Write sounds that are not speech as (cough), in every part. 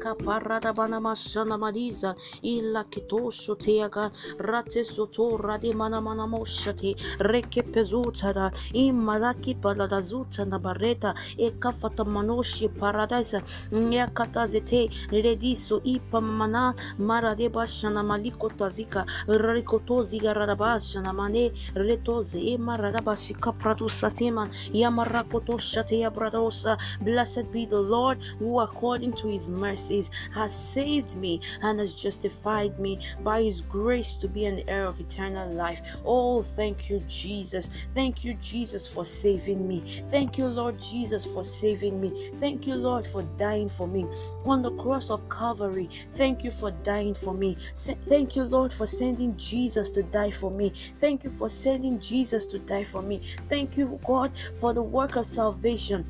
eka parada bana mashana madiza ila kitosho teaga rate soto rade mana mana moshate reke pezuta da imalaki palada zuta na bareta eka fata manoshi paradise nyakata zete rediso ipa mana marade bashana maliko tazika rikoto ziga radabashana mane retoze ema radabashika pradusateman yamarakoto shate yabradosa blessed be the Lord who according to his mercies has saved me and has justified me by his grace to be an heir of eternal life. Oh, thank you, Jesus. Thank you, Jesus, for saving me. Thank you, Lord Jesus, for saving me. Thank you, Lord, for dying for me on the cross of Calvary. Thank you for dying for me. Thank you, Lord, for sending Jesus to die for me. Thank you for sending Jesus to die for me. Thank you, God, for the work of salvation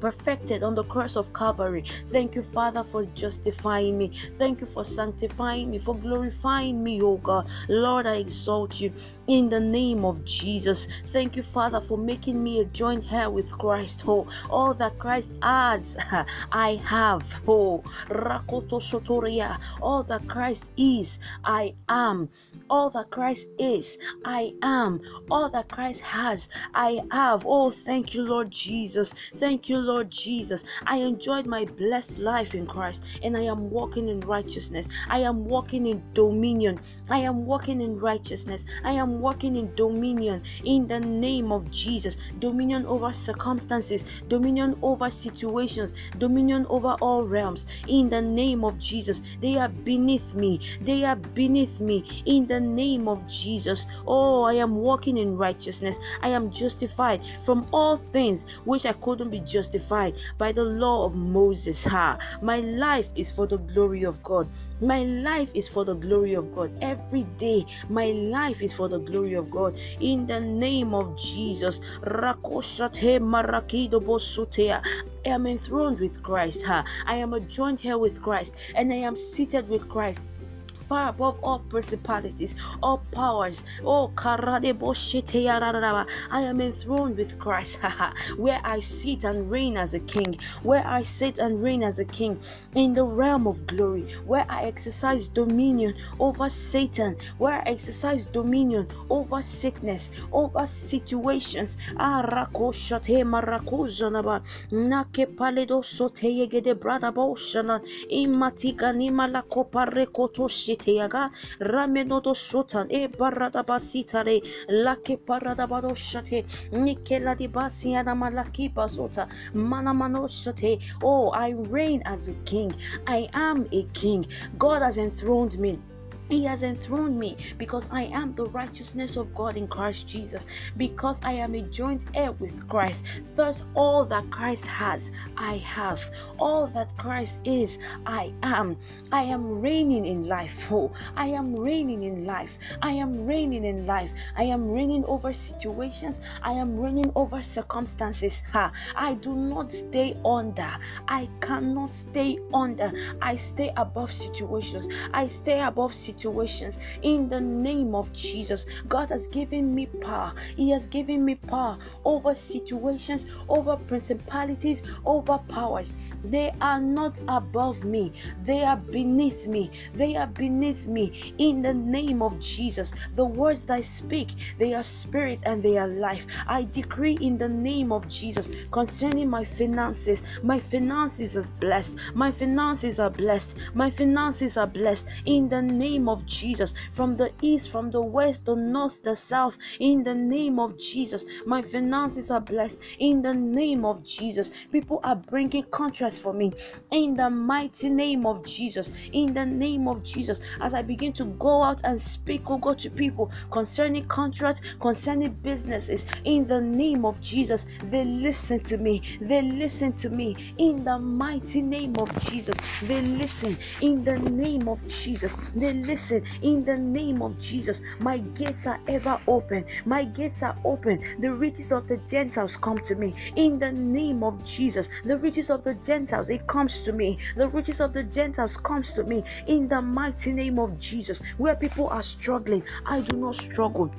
perfected on the cross of Calvary. Thank you, Father, for justifying me. Thank you for sanctifying me, for glorifying me, oh God. Lord, I exalt you in the name of Jesus. Thank you, Father, for making me a joint heir with Christ. Oh, all that Christ has, (laughs) I have. Oh, Rakoto Sotoria. All that Christ is, I am. All that Christ is, I am. All that Christ has, I have. Oh, thank you, Lord Jesus. Thank you, Lord Jesus. I enjoyed my blessed life in Christ and I am walking in righteousness. I am walking in dominion. I am walking in righteousness. I am walking in dominion in the name of Jesus. Dominion over circumstances, dominion over situations, dominion over all realms in the name of Jesus. They are beneath me. They are beneath me in the name of Jesus. Oh, I am walking in righteousness. I am justified from all things which I couldn't be justified by the law of Moses. Ha! My life is for the glory of God. My life is for the glory of God. Every day, my life is for the glory of God. In the name of Jesus. I am enthroned with Christ. Ha! I am a joint heir with Christ, and I am seated with Christ far above all principalities, all powers. Oh. I am enthroned with Christ, (laughs) where I sit and reign as a king, where I sit and reign as a king in the realm of glory, where I exercise dominion over Satan, where I exercise dominion over sickness, over situations. Ah, rako shate marako janaba. Nake paledo sote yegede brada boshana. Imatiga nima la kopare koto shotan e barada basitare. Lake parada bado shate. Di basota. Mana mano shate. Oh, I reign as a king. I am a king. God has enthroned me. He has enthroned me because I am the righteousness of God in Christ Jesus, because I am a joint heir with Christ. Thus, all that Christ has, I have. All that Christ is, I am. I am reigning in life. Oh, I am reigning in life. I am reigning in life. I am reigning over situations. I am reigning over circumstances. Ha! I do not stay under. I cannot stay under. I stay above situations. I stay above situations in the name of Jesus. God has given me power. He has given me power over situations, over principalities, over powers. They are not above me, they are beneath me. They are beneath me in the name of Jesus. The words that I speak, they are spirit and they are life. I decree in the name of Jesus concerning my finances. My finances are blessed. My finances are blessed. My finances are blessed in the name of Jesus. From the east, from the west, the north, the south, in the name of Jesus. My finances are blessed in the name of Jesus. People are bringing contracts for me in the mighty name of Jesus. In the name of Jesus, as I begin to go out and speak, oh God, to people concerning contracts, concerning businesses, in the name of Jesus, they listen to me. They listen to me in the mighty name of Jesus. They listen in the name of Jesus. They listen in the name of Jesus. My gates are ever open. My gates are open. The riches of the Gentiles come to me in the name of Jesus. The riches of the Gentiles, it comes to me. The riches of the Gentiles comes to me in the mighty name of Jesus. Where people are struggling, I do not struggle.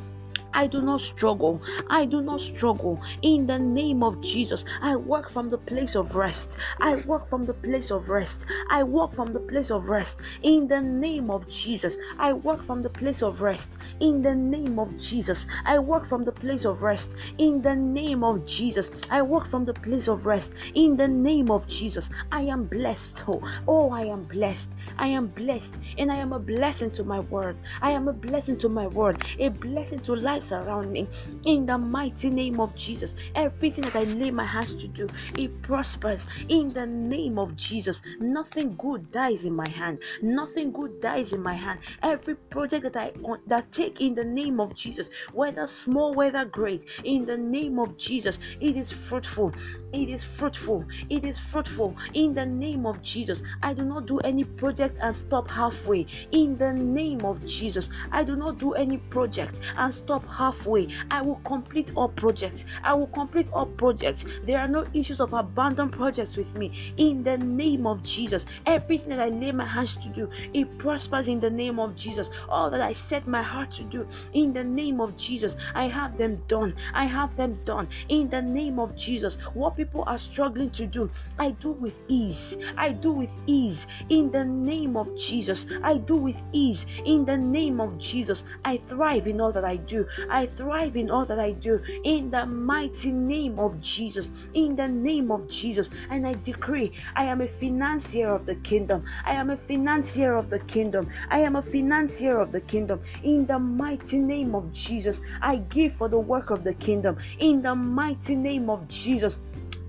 I do not struggle. I do not struggle. In the name of Jesus, I work from the place of rest. I work from the place of rest. I walk from the place of rest. In the name of Jesus, I work from the place of rest. In the name of Jesus, I work from the place of rest. In the name of Jesus, I work from the place of rest. In the name of Jesus, I am blessed. Oh, oh I am blessed. I am blessed. And I am a blessing to my word. I am a blessing to my word. A blessing to lives around me. In the mighty name of Jesus, everything that I lay my hands to do, it prospers. In the name of Jesus, nothing good dies in my hand. Nothing good dies in my hand. Every project that I that take in the name of Jesus, whether small, whether great, in the name of Jesus, it is fruitful. It is fruitful. It is fruitful. In the name of Jesus, I do not do any project and stop halfway. In the name of Jesus, I do not do any project and stop halfway. I will complete all projects. I will complete all projects. There are no issues of abandoned projects with me. In the name of Jesus, everything that I lay my hands to do, it prospers in the name of Jesus. All that I set my heart to do, in the name of Jesus, I have them done. I have them done. In the name of Jesus, what people are struggling to do, I do with ease. I do with ease. In the name of Jesus, I do with ease. In the name of Jesus, I thrive in all that I do. I thrive in all that I do. In the mighty name of Jesus. In the name of Jesus. And I decree I am a financier of the kingdom. I am a financier of the kingdom. I am a financier of the kingdom. In the mighty name of Jesus, I give for the work of the kingdom. In the mighty name of Jesus,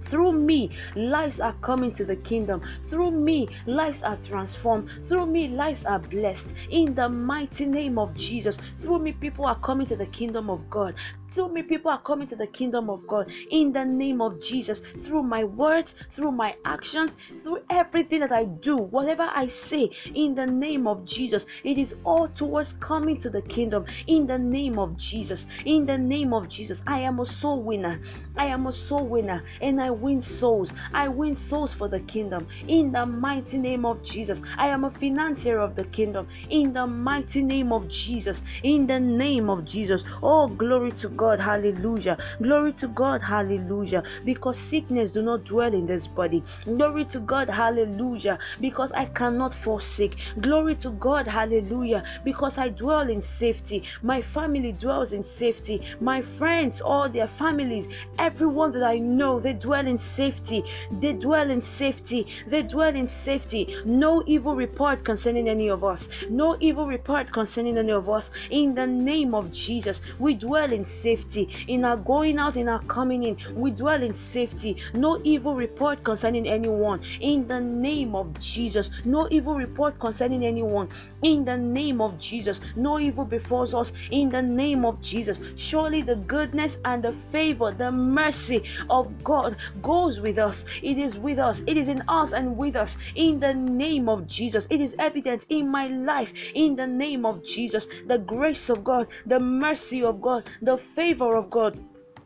through me, lives are coming to the kingdom. Through me, lives are transformed. Through me, lives are blessed. In the mighty name of Jesus. Through me, people are coming to the kingdom of God. Through me, people are coming to the kingdom of God in the name of Jesus. Through my words, through my actions, through everything that I do, whatever I say in the name of Jesus, it is all towards coming to the kingdom in the name of Jesus. In the name of Jesus, I am a soul winner. I am a soul winner and I win souls. I win souls for the kingdom in the mighty name of Jesus. I am a financier of the kingdom in the mighty name of Jesus. In the name of Jesus. Oh, glory to God. God, hallelujah. Glory to God, hallelujah. Because sickness do not dwell in this body. Glory to God, hallelujah. Because I cannot forsake. Glory to God, hallelujah. Because I dwell in safety. My family dwells in safety. My friends, all their families, everyone that I know, they dwell in safety. They dwell in safety. They dwell in safety. No evil report concerning any of us. No evil report concerning any of us. In the name of Jesus, we dwell in safety safety. In our going out, in our coming in, we dwell in safety. No evil report concerning anyone. In the name of Jesus, no evil report concerning anyone. In the name of Jesus, no evil befalls us. In the name of Jesus, surely the goodness and the favor, the mercy of God goes with us. It is with us. It is in us and with us. In the name of Jesus, it is evident in my life. In the name of Jesus, the grace of God, the mercy of God, the favor favor of God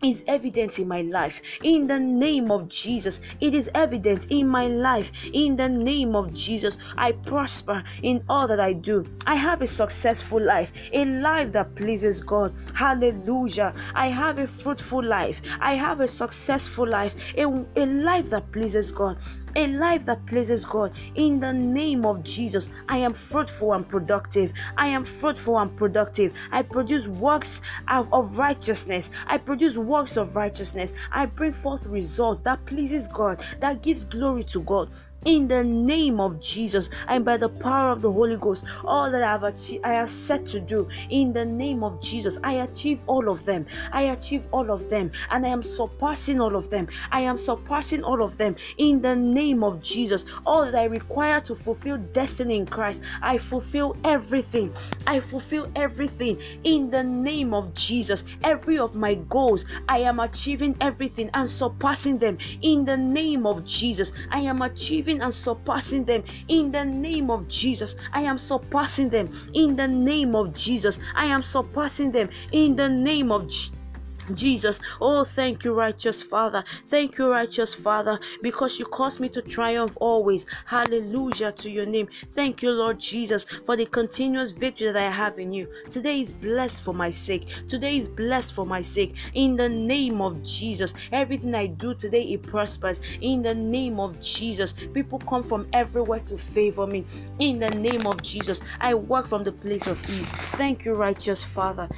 is evident in my life in the name of Jesus. It is evident in my life in the name of Jesus. I prosper in all that I do. I have a successful life, a life that pleases God. Hallelujah. I have a fruitful life. I have a successful life, a, a life that pleases God a life that pleases God. In the name of Jesus, I am fruitful and productive. I am fruitful and productive. I produce works of, of righteousness. I produce works of righteousness. I bring forth results that pleases God, that gives glory to God in the name of Jesus and by the power of the Holy Ghost. All that I have achieved, I have set to do in the name of Jesus. I achieve all of them. I achieve all of them, and I am surpassing all of them. I am surpassing all of them in the name of Jesus. All that I require to fulfill destiny in Christ, I fulfill everything. I fulfill everything in the name of Jesus. Every of my goals, I am achieving everything and surpassing them in the name of Jesus. I am achieving and surpassing them in the name of Jesus. I am surpassing them in the name of Jesus. I am surpassing them in the name of Jesus. Jesus, oh, thank you, righteous Father. Thank you, righteous Father, because you cause me to triumph always. Hallelujah to your name. Thank you, Lord Jesus, for the continuous victory that I have in you. Today is blessed for my sake. Today is blessed for my sake. In the name of Jesus, everything I do today, it prospers. In the name of Jesus, people come from everywhere to favor me. In the name of Jesus, I work from the place of ease. Thank you, righteous Father.